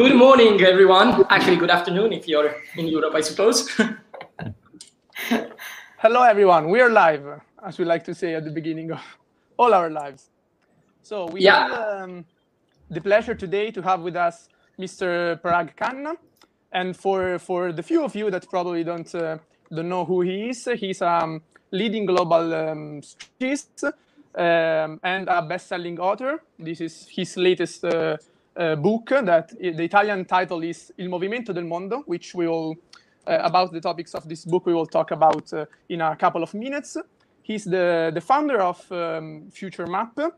Good morning, everyone. Actually, good afternoon if you're in Europe, I suppose. Hello, everyone. We are live, as we like to say at the beginning of all our lives. So we Yeah. have um, the pleasure today to have with us Mr. Parag Khanna. And for, for the few of you that probably don't, uh, don't know who he is, he's a um, leading global um, strategist um, and a best-selling author. This is his latest uh, uh, book that the Italian title is Il Movimento del Mondo, which we will, uh, about the topics of this book, we will talk about uh, in a couple of minutes. He's the, the founder of um, FutureMap,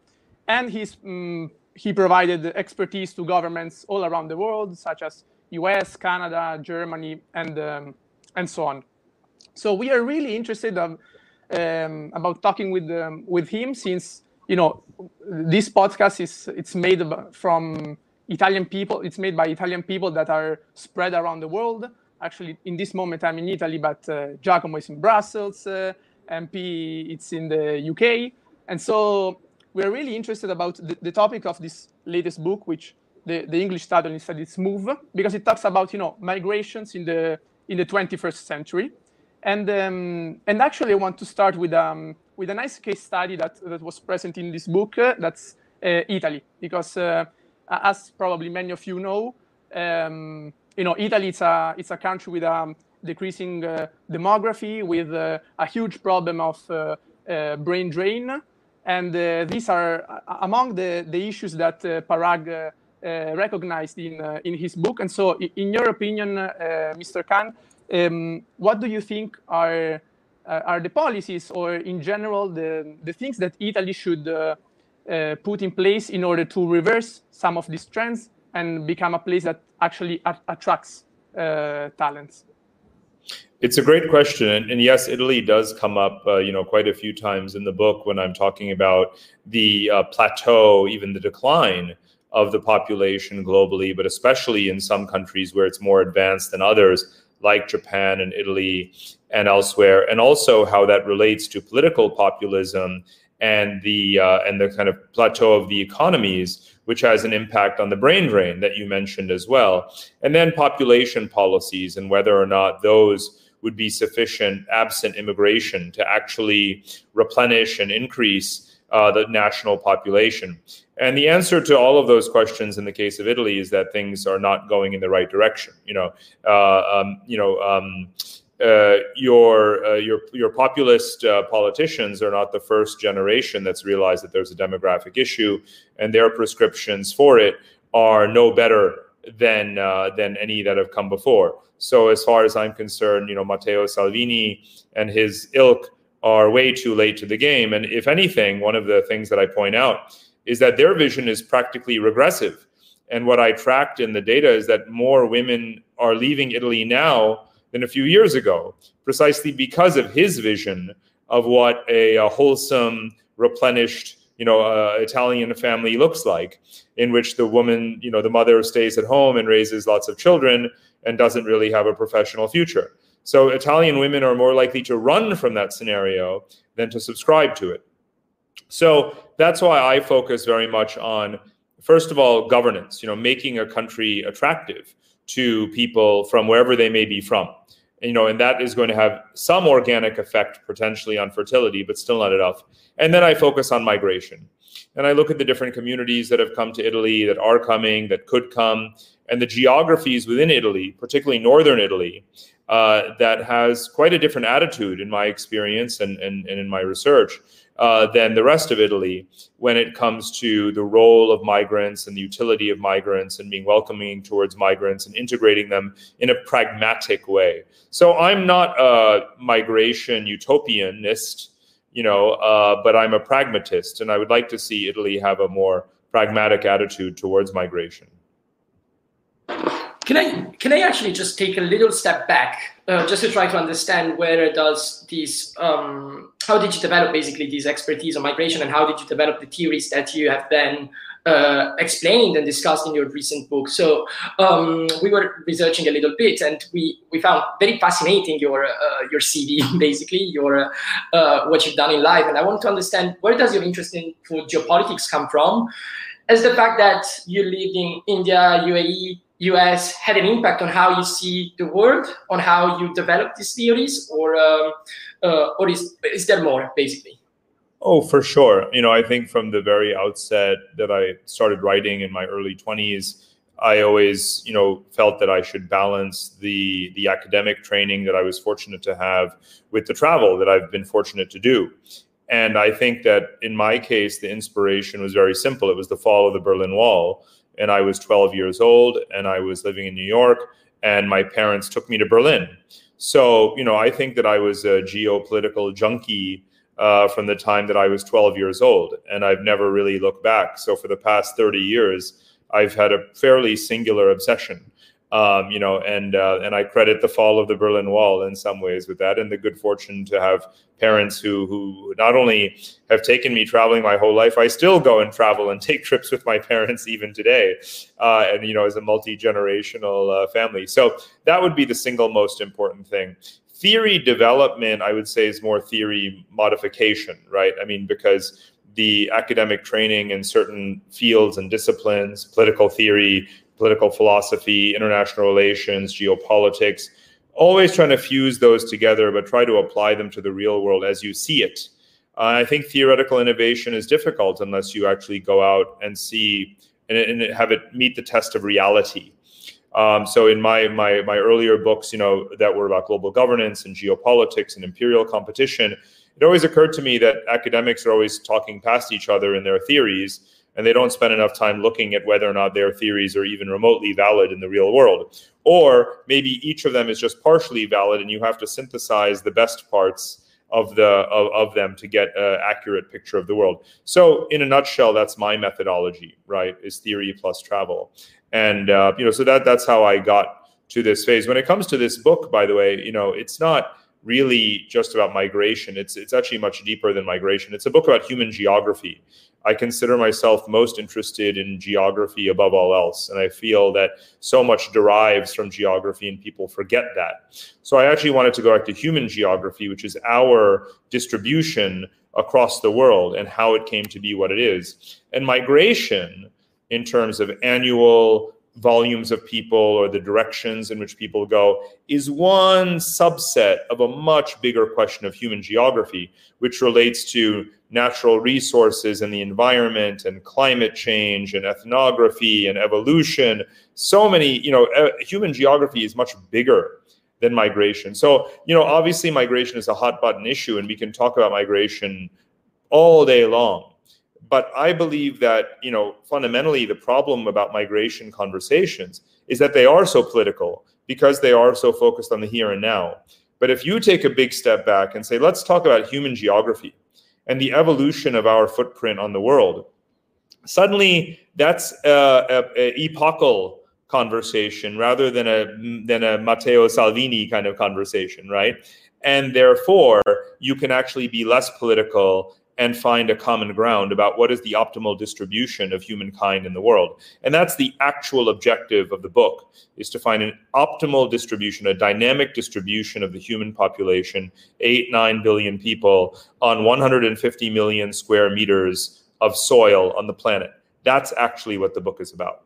and he's, um, he provided expertise to governments all around the world, such as US, Canada, Germany, and, um, and so on. So we are really interested of, um, about talking with um, with him since you know this podcast is it's made from Italian people. It's made by Italian people that are spread around the world. Actually, in this moment, I'm in Italy, but uh, Giacomo is in Brussels. Uh, MP, it's in the UK, and so we're really interested about the, the topic of this latest book, which the, the English title instead is "Move," because it talks about you know migrations in the in the 21st century. And um, and actually, I want to start with um, with a nice case study that that was present in this book. Uh, that's uh, Italy, because uh, as probably many of you know, um, you know Italy it's a it's a country with a decreasing uh, demography, with uh, a huge problem of uh, uh, brain drain, and uh, these are among the the issues that uh, Parag. Recognized in in his book, and so, in your opinion, Mr. Khan, um, what do you think are are the policies or in general the the things that Italy should put in place in order to reverse some of these trends and become a place that actually attracts uh, talents? It's a great question, and, and yes, Italy does come up, uh, you know, quite a few times in the book when I'm talking about the uh, plateau, even the decline of the population globally, but especially in some countries where it's more advanced than others, like Japan and Italy and elsewhere, and also how that relates to political populism and the uh, and the kind of plateau of the economies, which has an impact on the brain drain that you mentioned as well, and then population policies and whether or not those would be sufficient absent immigration to actually replenish and increase uh, the national population. And the answer to all of those questions in the case of Italy is that things are not going in the right direction. You know, uh, um, you know. Um, your uh, your your populist uh, politicians are not the first generation that's realized that there's a demographic issue, and their prescriptions for it are no better than uh, than any that have come before. So, as far as I'm concerned, you know, Matteo Salvini and his ilk are way too late to the game. And if anything, one of the things that I point out is that their vision is practically regressive. And what I tracked in the data is that more women are leaving Italy now than a few years ago, precisely because of his vision of what a, a wholesome, replenished, you know, uh, Italian family looks like, in which the woman, you know, the mother stays at home and raises lots of children and doesn't really have a professional future. So Italian women are more likely to run from that scenario than to subscribe to it. So that's why I focus very much on, first of all, governance, you know, making a country attractive to people from wherever they may be from. You know, and that is going to have some organic effect potentially on fertility, but still not enough. And then I focus on migration. And I look at the different communities that have come to Italy, that are coming, that could come, and the geographies within Italy, particularly northern Italy, uh, that has quite a different attitude in my experience and, and, and in my research uh, than the rest of Italy when it comes to the role of migrants and the utility of migrants and being welcoming towards migrants and integrating them in a pragmatic way. So I'm not a migration utopianist, you know, uh, but I'm a pragmatist, and I would like to see Italy have a more pragmatic attitude towards migration. Can I can I actually just take a little step back, uh, just to try to understand where does these um, how did you develop basically these expertise on migration, and how did you develop the theories that you have then uh, explained and discussed in your recent book? So um, we were researching a little bit, and we we found very fascinating your uh, your CV, basically your uh, what you've done in life, and I want to understand where does your interest in for geopolitics come from, as the fact that you lived in India, UAE US had an impact on how you see the world, on how you develop these theories, or um, uh, or is is there more basically? Oh, for sure. You know, I think from the very outset that I started writing in my early 20s, I always, you know, felt that I should balance the the academic training that I was fortunate to have with the travel that I've been fortunate to do. And I think that in my case, the inspiration was very simple. It was the fall of the Berlin Wall, and I was 12 years old, and I was living in New York, and my parents took me to Berlin. So, you know, I think that I was a geopolitical junkie uh, from the time that I was 12 years old, and I've never really looked back. So, for the past 30 years, I've had a fairly singular obsession. Um, you know, and uh, and I credit the fall of the Berlin Wall in some ways with that, and the good fortune to have parents who who not only have taken me traveling my whole life, I still go and travel and take trips with my parents even today, uh, and you know, as a multi generational uh, family. So that would be the single most important thing theory development, I would say, is more theory modification, right? I mean, because the academic training in certain fields and disciplines, political theory, political philosophy, international relations, geopolitics, always trying to fuse those together, but try to apply them to the real world as you see it. Uh, I think theoretical innovation is difficult unless you actually go out and see and, and have it meet the test of reality. Um, so in my my my earlier books, you know, that were about global governance and geopolitics and imperial competition, it always occurred to me that academics are always talking past each other in their theories, and they don't spend enough time looking at whether or not their theories are even remotely valid in the real world. Or maybe each of them is just partially valid, and you have to synthesize the best parts of the of, of them to get an accurate picture of the world. So, in a nutshell, that's my methodology, right? Is theory plus travel and uh, you know so that that's how i got to this phase when it comes to this book by the way you know it's not really just about migration it's it's actually much deeper than migration it's a book about human geography i consider myself most interested in geography above all else and i feel that so much derives from geography and people forget that. So i actually wanted to go back to human geography which is our distribution across the world and how it came to be what it is. And migration in terms of annual volumes of people or the directions in which people go is one subset of a much bigger question of human geography, which relates to natural resources and the environment and climate change and ethnography and evolution. So many, you know, human geography is much bigger than migration. So, you know, obviously migration is a hot button issue and we can talk about migration all day long but I believe that, you know, fundamentally the problem about migration conversations is that they are so political because they are so focused on the here and now. But if you take a big step back and say, let's talk about human geography and the evolution of our footprint on the world, suddenly that's a, a, a epochal conversation rather than a than a Matteo Salvini kind of conversation, right? And therefore, you can actually be less political and find a common ground about what is the optimal distribution of humankind in the world. And that's the actual objective of the book is to find an optimal distribution, a dynamic distribution of the human population, 8 9 billion people on 150 million square meters of soil on the planet. That's actually what the book is about.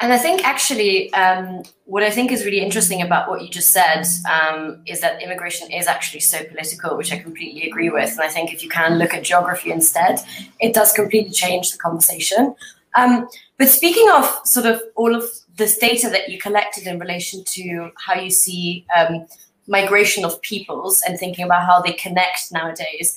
And I think actually, um, what I think is really interesting about what you just said um, is that immigration is actually so political, which I completely agree with. And I think if you can look at geography instead, it does completely change the conversation. Um, but speaking of sort of all of this data that you collected in relation to how you see um, migration of peoples and thinking about how they connect nowadays,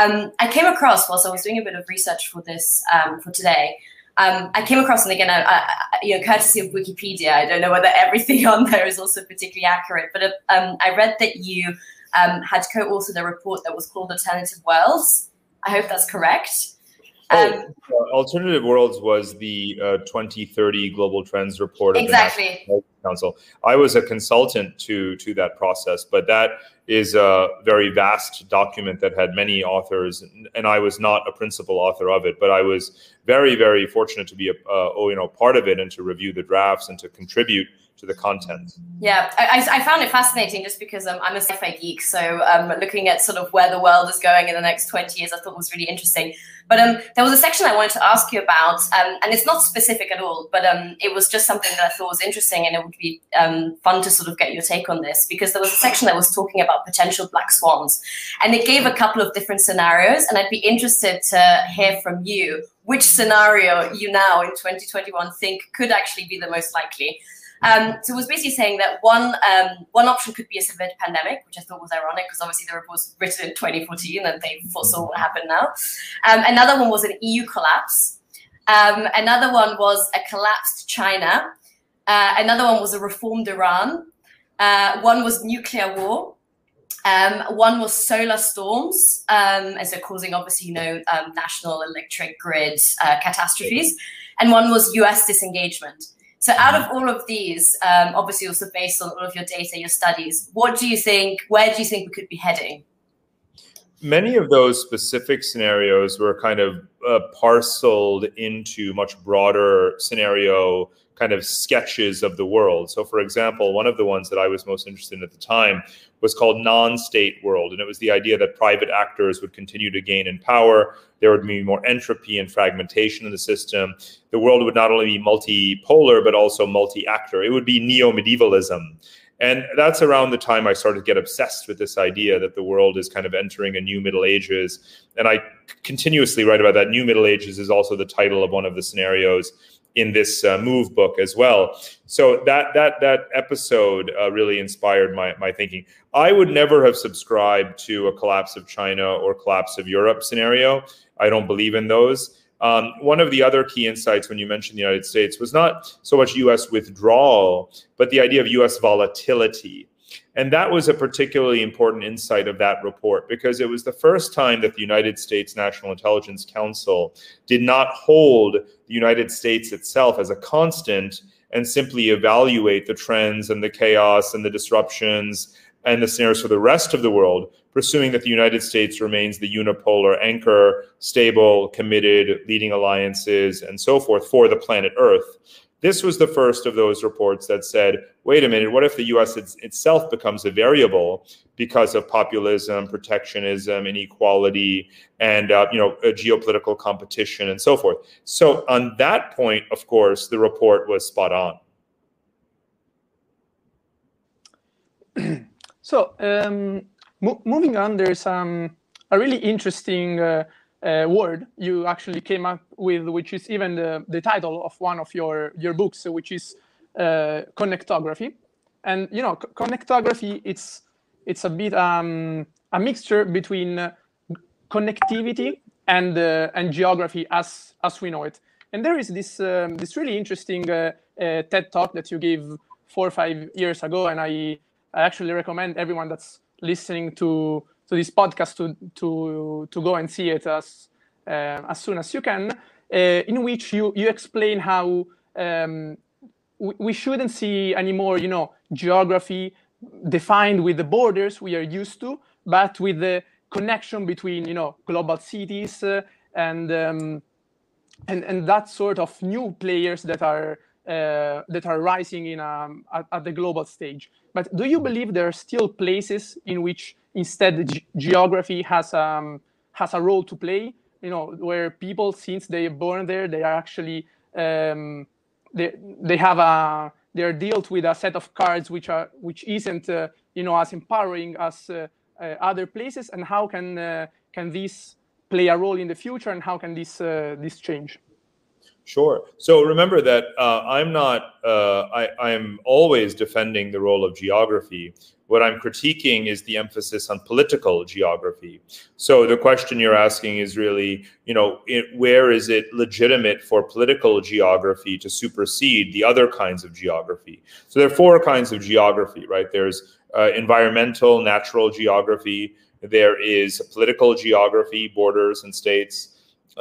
um, I came across whilst I was doing a bit of research for this um, for today um, I came across, and again, I, I, you know, courtesy of Wikipedia, I don't know whether everything on there is also particularly accurate, but um, I read that you um, had co-authored a report that was called Alternative Worlds. I hope that's correct. Oh, um, uh, Alternative Worlds was the uh, 2030 Global Trends Report. Of exactly. Council. I was a consultant to to that process, but that is a very vast document that had many authors, and I was not a principal author of it, but I was very, very fortunate to be a uh, oh, you know part of it and to review the drafts and to contribute to the content. Yeah, I, I found it fascinating just because um, I'm a sci-fi geek. So um, looking at sort of where the world is going in the next 20 years, I thought was really interesting. But um, there was a section I wanted to ask you about, um, and it's not specific at all, but um, it was just something that I thought was interesting, and it would be um, fun to sort of get your take on this because there was a section that was talking about potential black swans, and it gave a couple of different scenarios, and I'd be interested to hear from you which scenario you now in 2021 think could actually be the most likely. Um, so it was basically saying that one um, one option could be a severe pandemic, which I thought was ironic because obviously the report was written in 2014 and they foresaw what happened now. Um, another one was an EU collapse. Um, another one was a collapsed China. Uh, another one was a reformed Iran. Uh, one was nuclear war. Um, one was solar storms, um, as they're causing, obviously, you know, um, national electric grid uh, catastrophes. And one was US disengagement. So out of all of these, um, obviously also based on all of your data, your studies, what do you think, where do you think we could be heading? Many of those specific scenarios were kind of uh, parceled into much broader scenario kind of sketches of the world. So, for example, one of the ones that I was most interested in at the time was called non-state world, and it was the idea that private actors would continue to gain in power. There would be more entropy and fragmentation in the system. The world would not only be multipolar but also multi-actor. It would be neo-medievalism. And that's around the time I started to get obsessed with this idea that the world is kind of entering a new Middle Ages. And I continuously write about that. New Middle Ages is also the title of one of the scenarios in this uh, move book as well. So that that that episode uh, really inspired my my thinking. I would never have subscribed to a collapse of China or collapse of Europe scenario. I don't believe in those. Um, one of the other key insights when you mentioned the United States was not so much U.S. withdrawal, but the idea of U.S. volatility. And that was a particularly important insight of that report because it was the first time that the United States National Intelligence Council did not hold the United States itself as a constant and simply evaluate the trends and the chaos and the disruptions and the scenarios for the rest of the world, pursuing that the United States remains the unipolar anchor, stable, committed, leading alliances, and so forth for the planet Earth. This was the first of those reports that said, wait a minute, what if the US it's, itself becomes a variable because of populism, protectionism, inequality, and uh, you know, geopolitical competition and so forth. So on that point, of course, the report was spot on. so um, mo moving on, there's um, a really interesting uh, uh, word you actually came up with, which is even the, the title of one of your, your books, which is uh, connectography. And you know, connectography it's it's a bit um, a mixture between connectivity and uh, and geography as as we know it. And there is this um, this really interesting uh, uh, TED talk that you gave four or five years ago, and I I actually recommend everyone that's listening to to this podcast to to to go and see it as uh, as soon as you can, uh, in which you you explain how um, we, we shouldn't see anymore, you know, geography defined with the borders we are used to, but with the connection between you know global cities uh, and um, and and that sort of new players that are uh, that are rising in um, at, at, the global stage. But do you believe there are still places in which instead ge geography has um, has a role to play you know where people since they are born there they are actually um, they they have a they're dealt with a set of cards which are which isn't uh, you know as empowering as uh, uh, other places and how can uh, can this play a role in the future and how can this uh, this change Sure. So remember that uh, I'm not, uh, I, I'm always defending the role of geography. What I'm critiquing is the emphasis on political geography. So the question you're asking is really, you know, it, where is it legitimate for political geography to supersede the other kinds of geography? So there are four kinds of geography, right? There's uh, environmental, natural geography. There is political geography, borders and states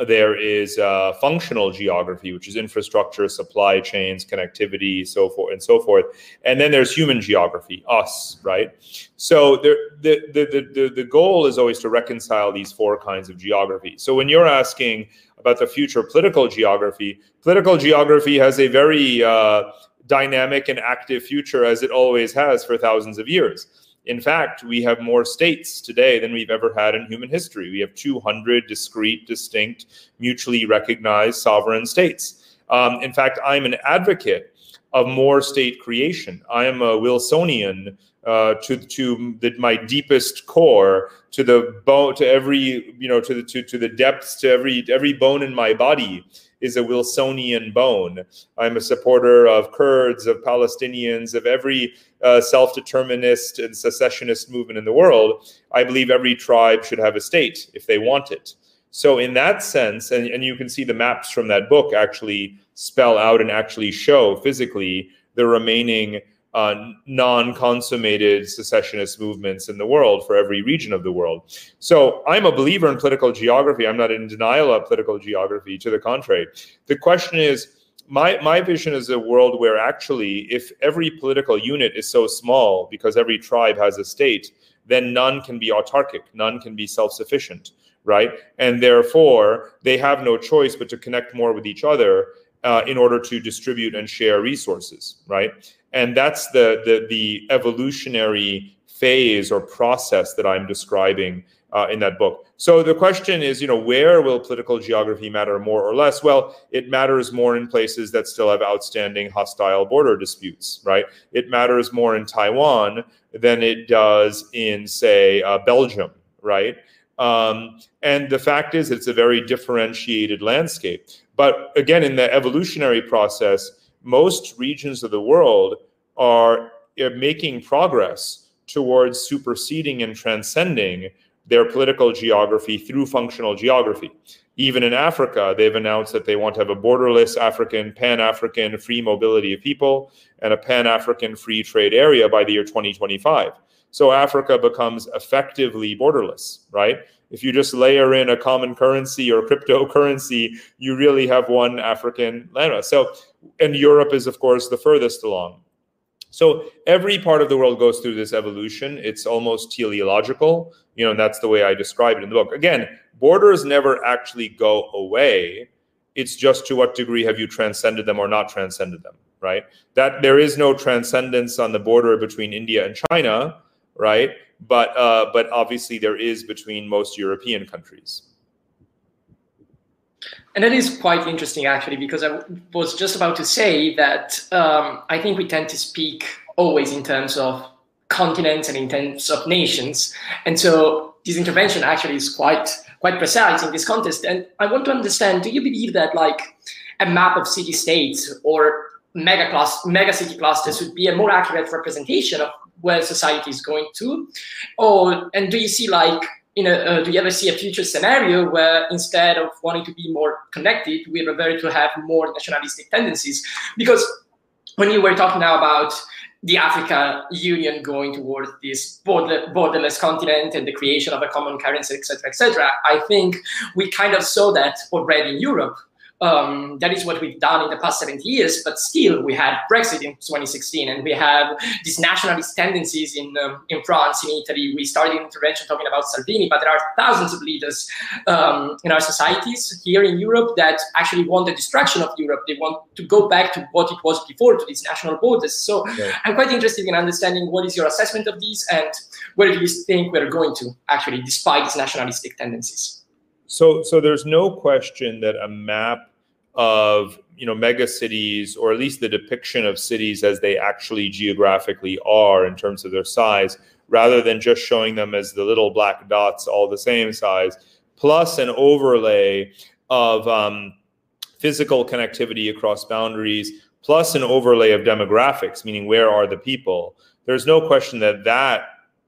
there is uh, functional geography, which is infrastructure, supply chains, connectivity, so forth and so forth. And then there's human geography, us, right? So there, the, the, the, the goal is always to reconcile these four kinds of geography. So when you're asking about the future political geography, political geography has a very uh, dynamic and active future as it always has for thousands of years. In fact, we have more states today than we've ever had in human history. We have 200 discrete, distinct, mutually recognized sovereign states. Um, in fact, I'm an advocate of more state creation. I am a Wilsonian uh, to to the, my deepest core, to the bone, to every you know, to the to, to the depths, to every every bone in my body is a Wilsonian bone. I'm a supporter of Kurds, of Palestinians, of every uh, self-determinist and secessionist movement in the world. I believe every tribe should have a state if they want it. So in that sense, and, and you can see the maps from that book actually spell out and actually show physically the remaining uh, non-consummated secessionist movements in the world for every region of the world. So I'm a believer in political geography. I'm not in denial of political geography. To the contrary, the question is. My, my vision is a world where actually, if every political unit is so small because every tribe has a state, then none can be autarkic, none can be self sufficient, right? And therefore, they have no choice but to connect more with each other uh, in order to distribute and share resources, right? And that's the the, the evolutionary phase or process that I'm describing uh, in that book. So the question is, you know, where will political geography matter more or less? Well, it matters more in places that still have outstanding hostile border disputes, right? It matters more in Taiwan than it does in, say, uh, Belgium, right? Um, and the fact is, it's a very differentiated landscape. But again, in the evolutionary process, most regions of the world are uh, making progress towards superseding and transcending their political geography through functional geography. Even in Africa, they've announced that they want to have a borderless African, pan African free mobility of people and a pan African free trade area by the year 2025. So Africa becomes effectively borderless, right? If you just layer in a common currency or cryptocurrency, you really have one African landmass. So, and Europe is, of course, the furthest along. So every part of the world goes through this evolution. It's almost teleological, you know, and that's the way I describe it in the book. Again, borders never actually go away. It's just to what degree have you transcended them or not transcended them, right? That there is no transcendence on the border between India and China, right? But uh, but obviously there is between most European countries. And that is quite interesting, actually, because I was just about to say that um, I think we tend to speak always in terms of continents and in terms of nations. And so this intervention actually is quite quite precise in this context. And I want to understand: Do you believe that like a map of city states or mega class mega city clusters would be a more accurate representation of where society is going to? Or and do you see like you know, uh, do you ever see a future scenario where instead of wanting to be more connected, we revert to have more nationalistic tendencies? Because when you were talking now about the Africa Union going towards this border, borderless continent and the creation of a common currency, etc., etc., I think we kind of saw that already in Europe um, that is what we've done in the past 70 years, but still we had Brexit in 2016 and we have these nationalist tendencies in, um, in France, in Italy. We started an intervention talking about Salvini, but there are thousands of leaders um, in our societies here in Europe that actually want the destruction of Europe. They want to go back to what it was before, to these national borders. So. I'm quite interested in understanding what is your assessment of these and where do you think we're going to actually, despite these nationalistic tendencies? So, so there's no question that a map of you know mega cities or at least the depiction of cities as they actually geographically are in terms of their size rather than just showing them as the little black dots all the same size plus an overlay of um, physical connectivity across boundaries plus an overlay of demographics meaning where are the people. There's no question that that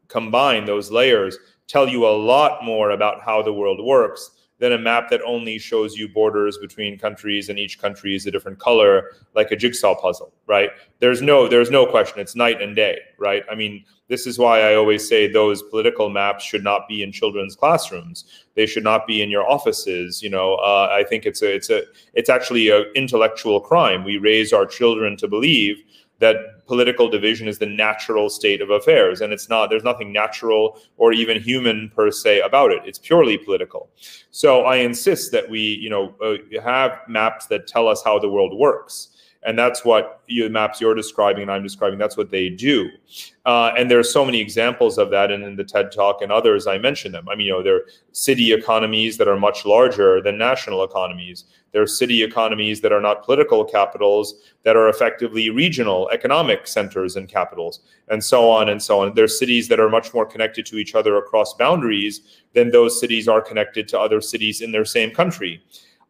combined those layers tell you a lot more about how the world works than a map that only shows you borders between countries and each country is a different color, like a jigsaw puzzle, right? There's no there's no question. It's night and day, right? I mean, this is why I always say those political maps should not be in children's classrooms. They should not be in your offices. You know, uh, I think it's a it's a it's actually an intellectual crime. We raise our children to believe that political division is the natural state of affairs and it's not there's nothing natural or even human per se about it. It's purely political. So i insist that we you know uh, have maps that tell us how the world works and that's what you, maps you're describing and I'm describing. That's what they do, uh, and there are so many examples of that. And in the TED Talk and others, I mentioned them. I mean, you know, there are city economies that are much larger than national economies. There are city economies that are not political capitals that are effectively regional economic centers and capitals, and so on and so on. There are cities that are much more connected to each other across boundaries than those cities are connected to other cities in their same country.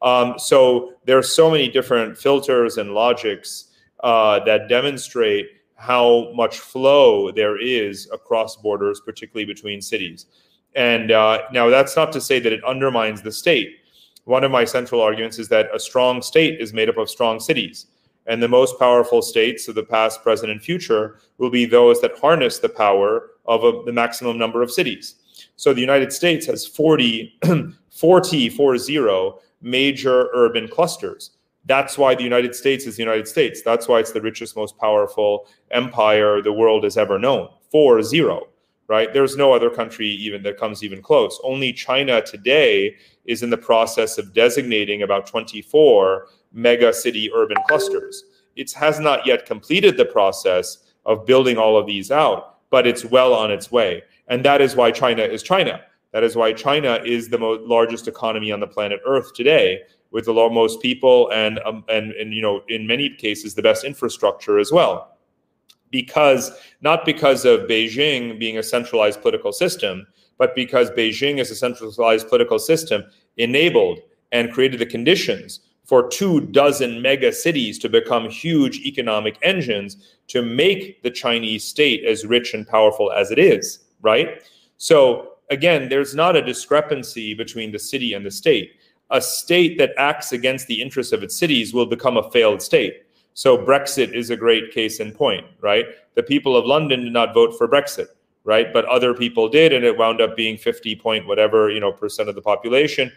Um, so there are so many different filters and logics uh, that demonstrate how much flow there is across borders, particularly between cities. And uh, now that's not to say that it undermines the state. One of my central arguments is that a strong state is made up of strong cities. And the most powerful states of the past, present, and future will be those that harness the power of a, the maximum number of cities. So the United States has 40, 40, 40 major urban clusters. That's why the United States is the United States. That's why it's the richest, most powerful empire the world has ever known. Four zero, right? There's no other country even that comes even close. Only China today is in the process of designating about 24 mega city urban clusters. It has not yet completed the process of building all of these out, but it's well on its way. And that is why China is China that is why China is the most largest economy on the planet Earth today, with the most people and um, and and you know in many cases the best infrastructure as well. Because not because of Beijing being a centralized political system, but because Beijing is a centralized political system enabled and created the conditions for two dozen mega cities to become huge economic engines to make the Chinese state as rich and powerful as it is, right? So again, there's not a discrepancy between the city and the state. A state that acts against the interests of its cities will become a failed state. So Brexit is a great case in point, right? The people of London did not vote for Brexit, right? But other people did, and it wound up being 50 point whatever, you know, percent of the population.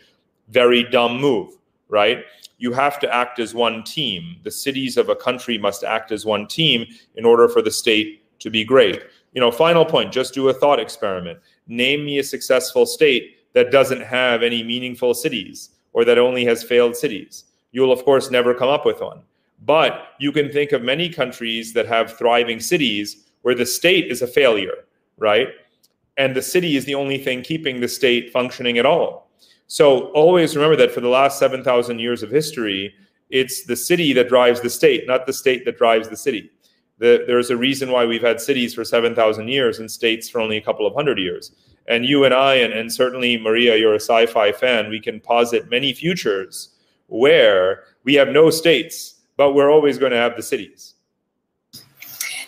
Very dumb move, right? You have to act as one team. The cities of a country must act as one team in order for the state to be great. You know, final point, just do a thought experiment name me a successful state that doesn't have any meaningful cities or that only has failed cities. You'll, of course, never come up with one. But you can think of many countries that have thriving cities where the state is a failure, right? And the city is the only thing keeping the state functioning at all. So always remember that for the last 7,000 years of history, it's the city that drives the state, not the state that drives the city the, there's a reason why we've had cities for 7,000 years and states for only a couple of hundred years. And you and I, and, and certainly Maria, you're a sci fi fan, we can posit many futures where we have no states, but we're always going to have the cities.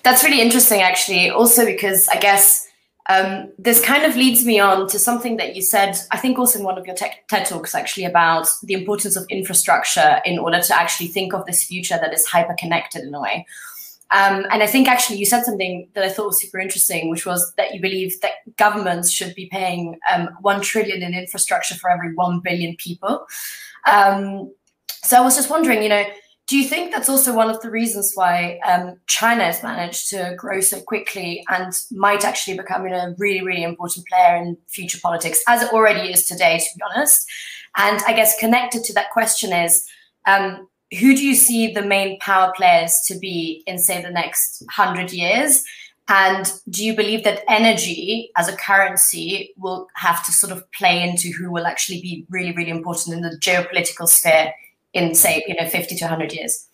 That's really interesting, actually, also because I guess. Um, this kind of leads me on to something that you said, I think also in one of your TED Talks, actually, about the importance of infrastructure in order to actually think of this future that is hyper connected in a way. Um, and I think actually you said something that I thought was super interesting, which was that you believe that governments should be paying um, one trillion in infrastructure for every one billion people. Um, so I was just wondering, you know, do you think that's also one of the reasons why um, China has managed to grow so quickly and might actually become you know, a really, really important player in future politics, as it already is today, to be honest? And I guess connected to that question is, um, who do you see the main power players to be in, say, the next 100 years? And do you believe that energy as a currency will have to sort of play into who will actually be really, really important in the geopolitical sphere in, say, you know, 50 to 100 years?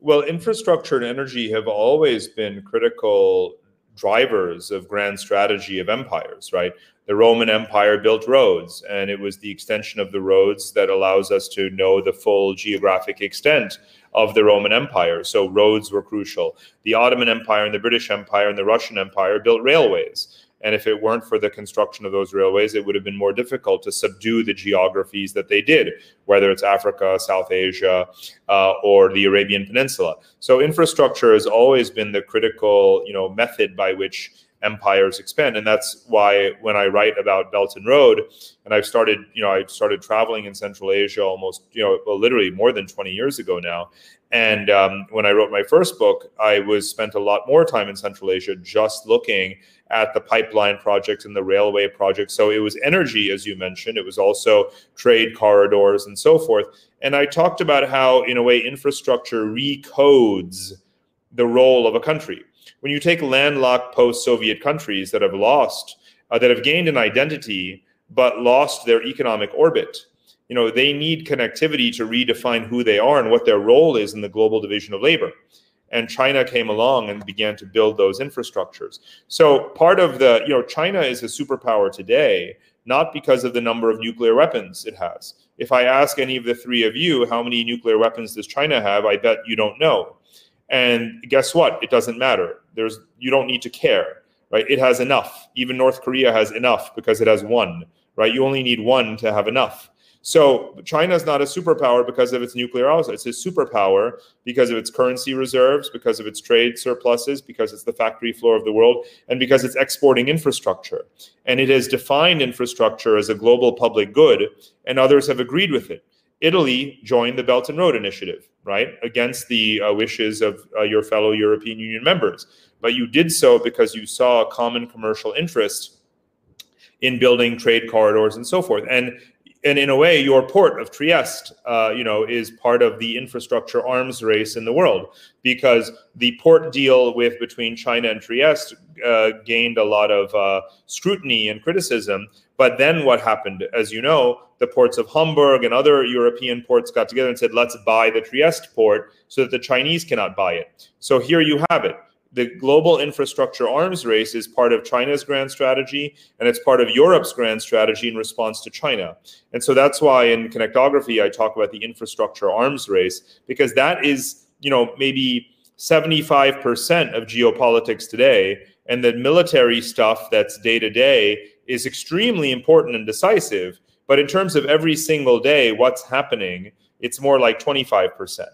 Well, infrastructure and energy have always been critical drivers of grand strategy of empires, right? The Roman Empire built roads, and it was the extension of the roads that allows us to know the full geographic extent of the Roman Empire. So roads were crucial. The Ottoman Empire and the British Empire and the Russian Empire built railways. And if it weren't for the construction of those railways, it would have been more difficult to subdue the geographies that they did, whether it's Africa, South Asia, uh, or the Arabian Peninsula. So infrastructure has always been the critical, you know, method by which empires expand. And that's why when i write about belt and road and i've started you know i started traveling in central asia almost you know well, literally more than 20 years ago now. And um, when i wrote my first book i was spent a lot more time in central asia just looking at the pipeline projects and the railway projects. So it was energy as you mentioned. It was also trade corridors and so forth. And i talked about how in a way infrastructure recodes the role of a country when you take landlocked post-Soviet countries that have lost, uh, that have gained an identity but lost their economic orbit, you know, they need connectivity to redefine who they are and what their role is in the global division of labor. And China came along and began to build those infrastructures. So part of the, you know, China is a superpower today, not because of the number of nuclear weapons it has. If I ask any of the three of you, how many nuclear weapons does China have? I bet you don't know. And guess what? It doesn't matter. There's you don't need to care, right? It has enough. Even North Korea has enough because it has one, right? You only need one to have enough. So China is not a superpower because of its nuclear arsenal. It's a superpower because of its currency reserves, because of its trade surpluses, because it's the factory floor of the world, and because it's exporting infrastructure. And it has defined infrastructure as a global public good, and others have agreed with it. Italy joined the Belt and Road Initiative, right, against the uh, wishes of uh, your fellow European Union members. But you did so because you saw a common commercial interest in building trade corridors and so forth. And and in a way, your port of Trieste, uh, you know, is part of the infrastructure arms race in the world because the port deal with between China and Trieste uh, gained a lot of uh, scrutiny and criticism. But then what happened? As you know, the ports of Hamburg and other European ports got together and said, let's buy the Trieste port so that the Chinese cannot buy it. So here you have it the global infrastructure arms race is part of China's grand strategy and it's part of Europe's grand strategy in response to China. And so that's why in connectography I talk about the infrastructure arms race because that is, you know, maybe 75% of geopolitics today and the military stuff that's day to day is extremely important and decisive, but in terms of every single day what's happening, it's more like 25%.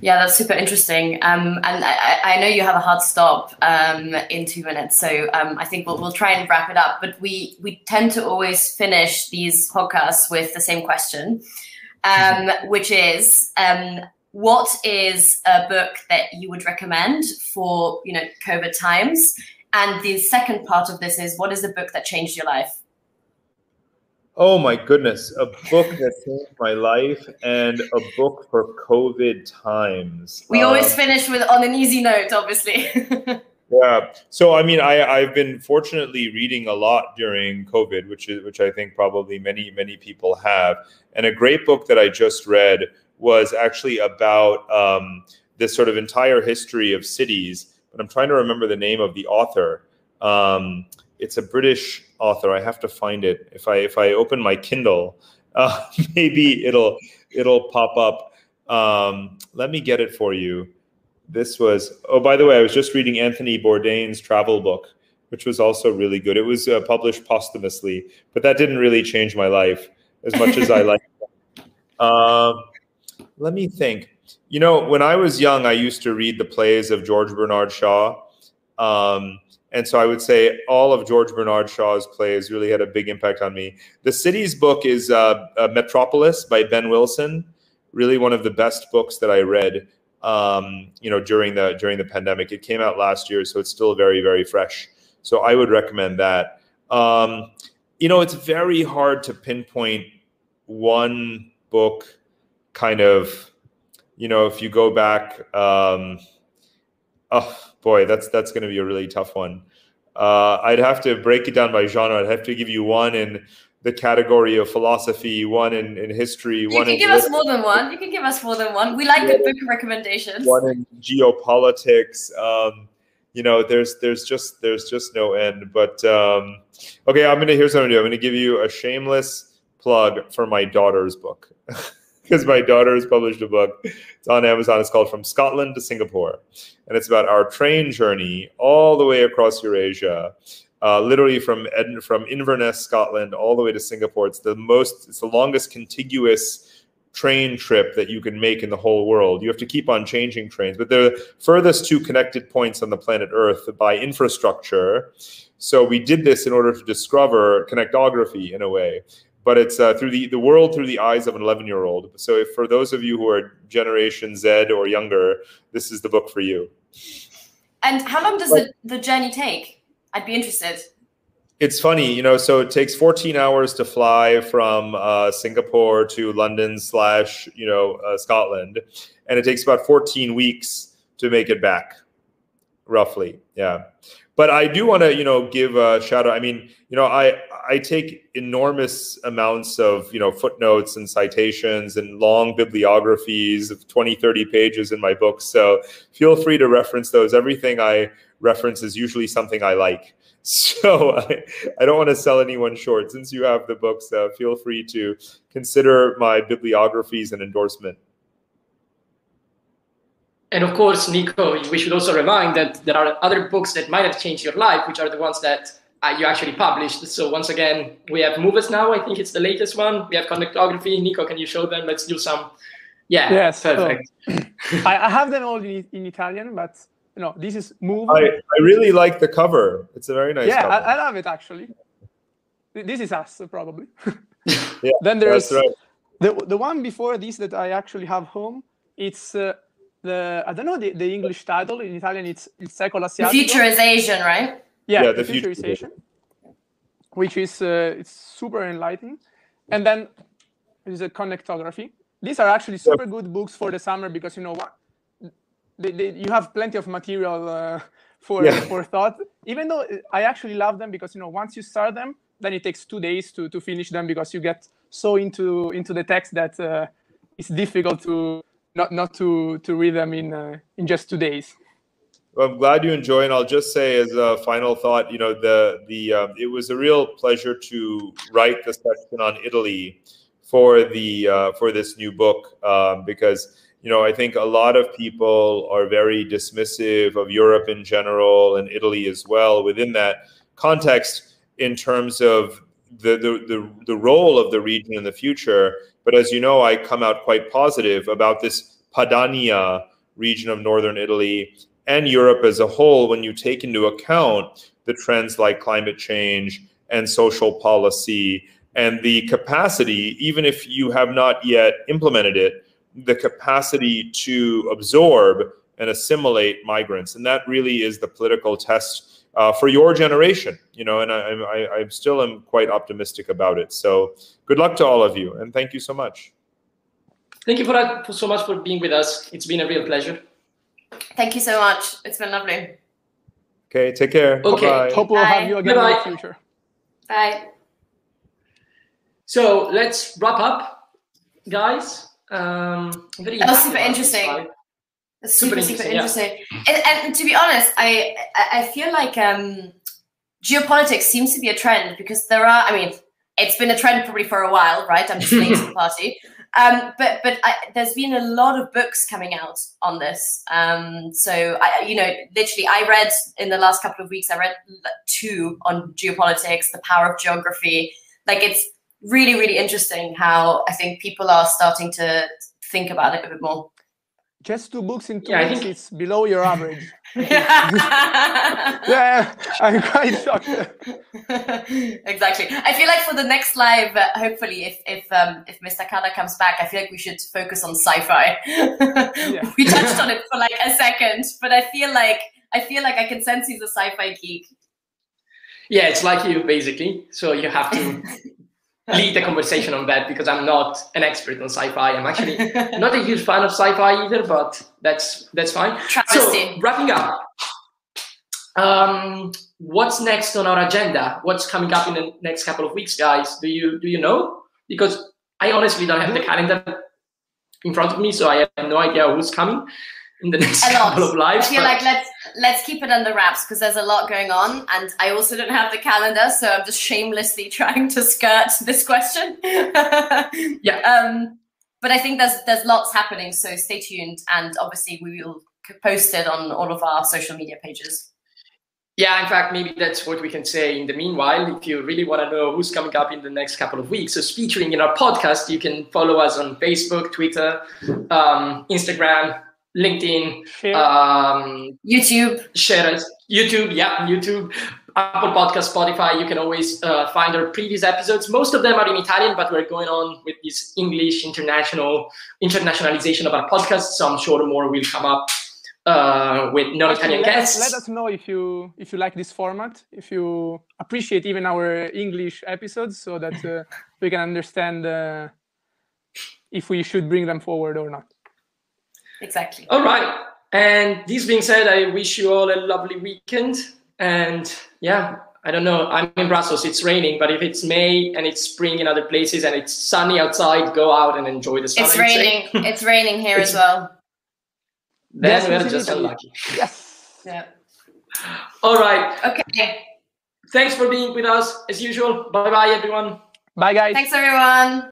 Yeah, that's super interesting. Um, and I, I, know you have a hard stop um, in two minutes, so um, I think we'll, we'll try and wrap it up. But we we tend to always finish these podcasts with the same question, um, which is, um, what is a book that you would recommend for you know COVID times? And the second part of this is, what is the book that changed your life? Oh my goodness, a book that changed my life and a book for COVID times. We always um, finish with on an easy note, obviously. yeah. So I mean, I, I've been fortunately reading a lot during COVID, which is which I think probably many, many people have. And a great book that I just read was actually about um, this sort of entire history of cities, but I'm trying to remember the name of the author. Um, it's a British author. I have to find it. If I if I open my Kindle, uh, maybe it'll it'll pop up. Um, let me get it for you. This was oh by the way, I was just reading Anthony Bourdain's travel book, which was also really good. It was uh, published posthumously, but that didn't really change my life as much as I like. Um, let me think. You know, when I was young, I used to read the plays of George Bernard Shaw. Um, and so I would say all of George Bernard Shaw's plays really had a big impact on me. The Cities book is uh, uh, Metropolis by Ben Wilson, really one of the best books that I read. Um, you know, during the during the pandemic, it came out last year, so it's still very very fresh. So I would recommend that. Um, you know, it's very hard to pinpoint one book, kind of. You know, if you go back. Um, oh boy, that's that's going to be a really tough one. Uh, I'd have to break it down by genre. I'd have to give you one in the category of philosophy, one in, in history. You one can give us more than one. You can give us more than one. We like good book recommendations. One in geopolitics. Um, you know, there's there's just there's just no end. But um, okay, I'm gonna here's what I'm gonna do. I'm gonna give you a shameless plug for my daughter's book. because my daughter has published a book. It's on Amazon. It's called From Scotland to Singapore, and it's about our train journey all the way across Eurasia. Uh, literally from Ed- from Inverness, Scotland, all the way to Singapore. It's the most, it's the longest contiguous train trip that you can make in the whole world. You have to keep on changing trains, but they're the furthest two connected points on the planet Earth by infrastructure. So we did this in order to discover connectography in a way. But it's uh, through the, the world through the eyes of an 11 year old. So, if, for those of you who are Generation Z or younger, this is the book for you. And how long does the, the journey take? I'd be interested it's funny, you know. So it takes 14 hours to fly from uh, Singapore to London slash, you know, uh, Scotland, and it takes about 14 weeks to make it back, roughly. Yeah, but I do want to, you know, give a shout out. I mean, you know, I I take enormous amounts of, you know, footnotes and citations and long bibliographies of 20, 30 pages in my books. So feel free to reference those. Everything I reference is usually something I like. So I, I don't want to sell anyone short. Since you have the books, uh, feel free to consider my bibliographies and endorsement. And of course, Nico, we should also remind that there are other books that might have changed your life, which are the ones that you actually published. So once again, we have Movers now. I think it's the latest one. We have Connectography. Nico, can you show them? Let's do some. Yeah, yes, perfect. So, I, I have them all in, in Italian, but no, this is move. I, I really like the cover. It's a very nice yeah, cover. I, I love it actually. This is us probably. yeah, then there's right. the the one before this that I actually have home. It's uh, the I don't know the, the English title in Italian. It's Il secolo asiatico. Asian, right? Yeah, Yeah, the, the Future Is Asian, which is uh, it's super enlightening. And then there's a connectography. These are actually super good books for the summer because you know what they, they, you have plenty of material uh, for Yeah. for thought. Even though I actually love them because you know once you start them, then it takes two days to to finish them because you get so into into the text that uh, it's difficult to not not to to read them in uh, in just two days. Well, I'm glad you enjoy, and I'll just say as a final thought, you know, the the um, it was a real pleasure to write the section on Italy for the uh, for this new book um, because you know I think a lot of people are very dismissive of Europe in general and Italy as well within that context in terms of the the the, the role of the region in the future. But as you know, I come out quite positive about this Padania region of northern Italy and Europe as a whole when you take into account the trends like climate change and social policy and the capacity, even if you have not yet implemented it, the capacity to absorb and assimilate migrants. And that really is the political test uh, for your generation, you know, and I, I, I still am quite optimistic about it. So good luck to all of you. And thank you so much. Thank you for that for so much for being with us. It's been a real pleasure. Thank you so much. It's been lovely. Okay, take care. Okay. Bye-bye. Hope we'll have you again in the future. Bye. So let's wrap up, guys. Um, very That was super interesting. That's Super super, super interesting, interesting. And, and to be honest, I I I feel like um, geopolitics seems to be a trend because there are. I mean, it's been a trend probably for a while, right? I'm just late to the party. Um, but but I, there's been a lot of books coming out on this. Um, so I, you know, literally, I read in the last couple of weeks. I read two on geopolitics, the power of geography. Like it's really really interesting how I think people are starting to think about it a bit more. Just two books in two Yeah, weeks, think- it's below your average. yeah, yeah, I'm quite shocked. exactly. I feel like for the next live, uh, hopefully, if if um, if Mr. Khanna comes back, I feel like we should focus on sci-fi. We touched on it for like a second, but I feel like I feel like I can sense he's a sci-fi geek. Yeah, it's like you basically. So you have to lead the conversation on that because I'm not an expert on sci-fi. I'm actually not a huge fan of sci-fi either, but that's that's fine. So wrapping up, um, what's next on our agenda? What's coming up in the next couple of weeks, guys? Do you do you know? Because I honestly don't have the calendar in front of me, so I have no idea who's coming in the next A lot. couple of I feel but- like let's let's keep it under wraps because there's a lot going on, and I also don't have the calendar, so I'm just shamelessly trying to skirt this question. Yeah. Um, but I think there's there's lots happening, so stay tuned, and obviously we will post it on all of our social media pages. Yeah, in fact, maybe that's what we can say. In the meanwhile, if you really want to know who's coming up in the next couple of weeks, so featuring in our podcast, you can follow us on Facebook, Twitter, um, Instagram, LinkedIn, um, YouTube, share us, YouTube, yeah, YouTube, Apple Podcast, Spotify. You can always uh, find our previous episodes. Most of them are in Italian, but we're going on with this English international internationalization of our podcast. So I'm sure more will come up uh, with non-Italian let guests. Let us know if you if you like this format, if you appreciate even our English episodes, so that uh, we can understand uh, if we should bring them forward or not. Exactly. All right. And this being said, I wish you all a lovely weekend. And yeah, I don't know. I'm in Brussels. It's raining, but if it's May and it's spring in other places and it's sunny outside, go out and enjoy the sun. It's raining. it's raining here as well. Then yes, we're just unlucky. Yes. Yeah. All right. Okay. Thanks for being with us as usual. Bye bye, everyone. Bye, guys. Thanks, everyone.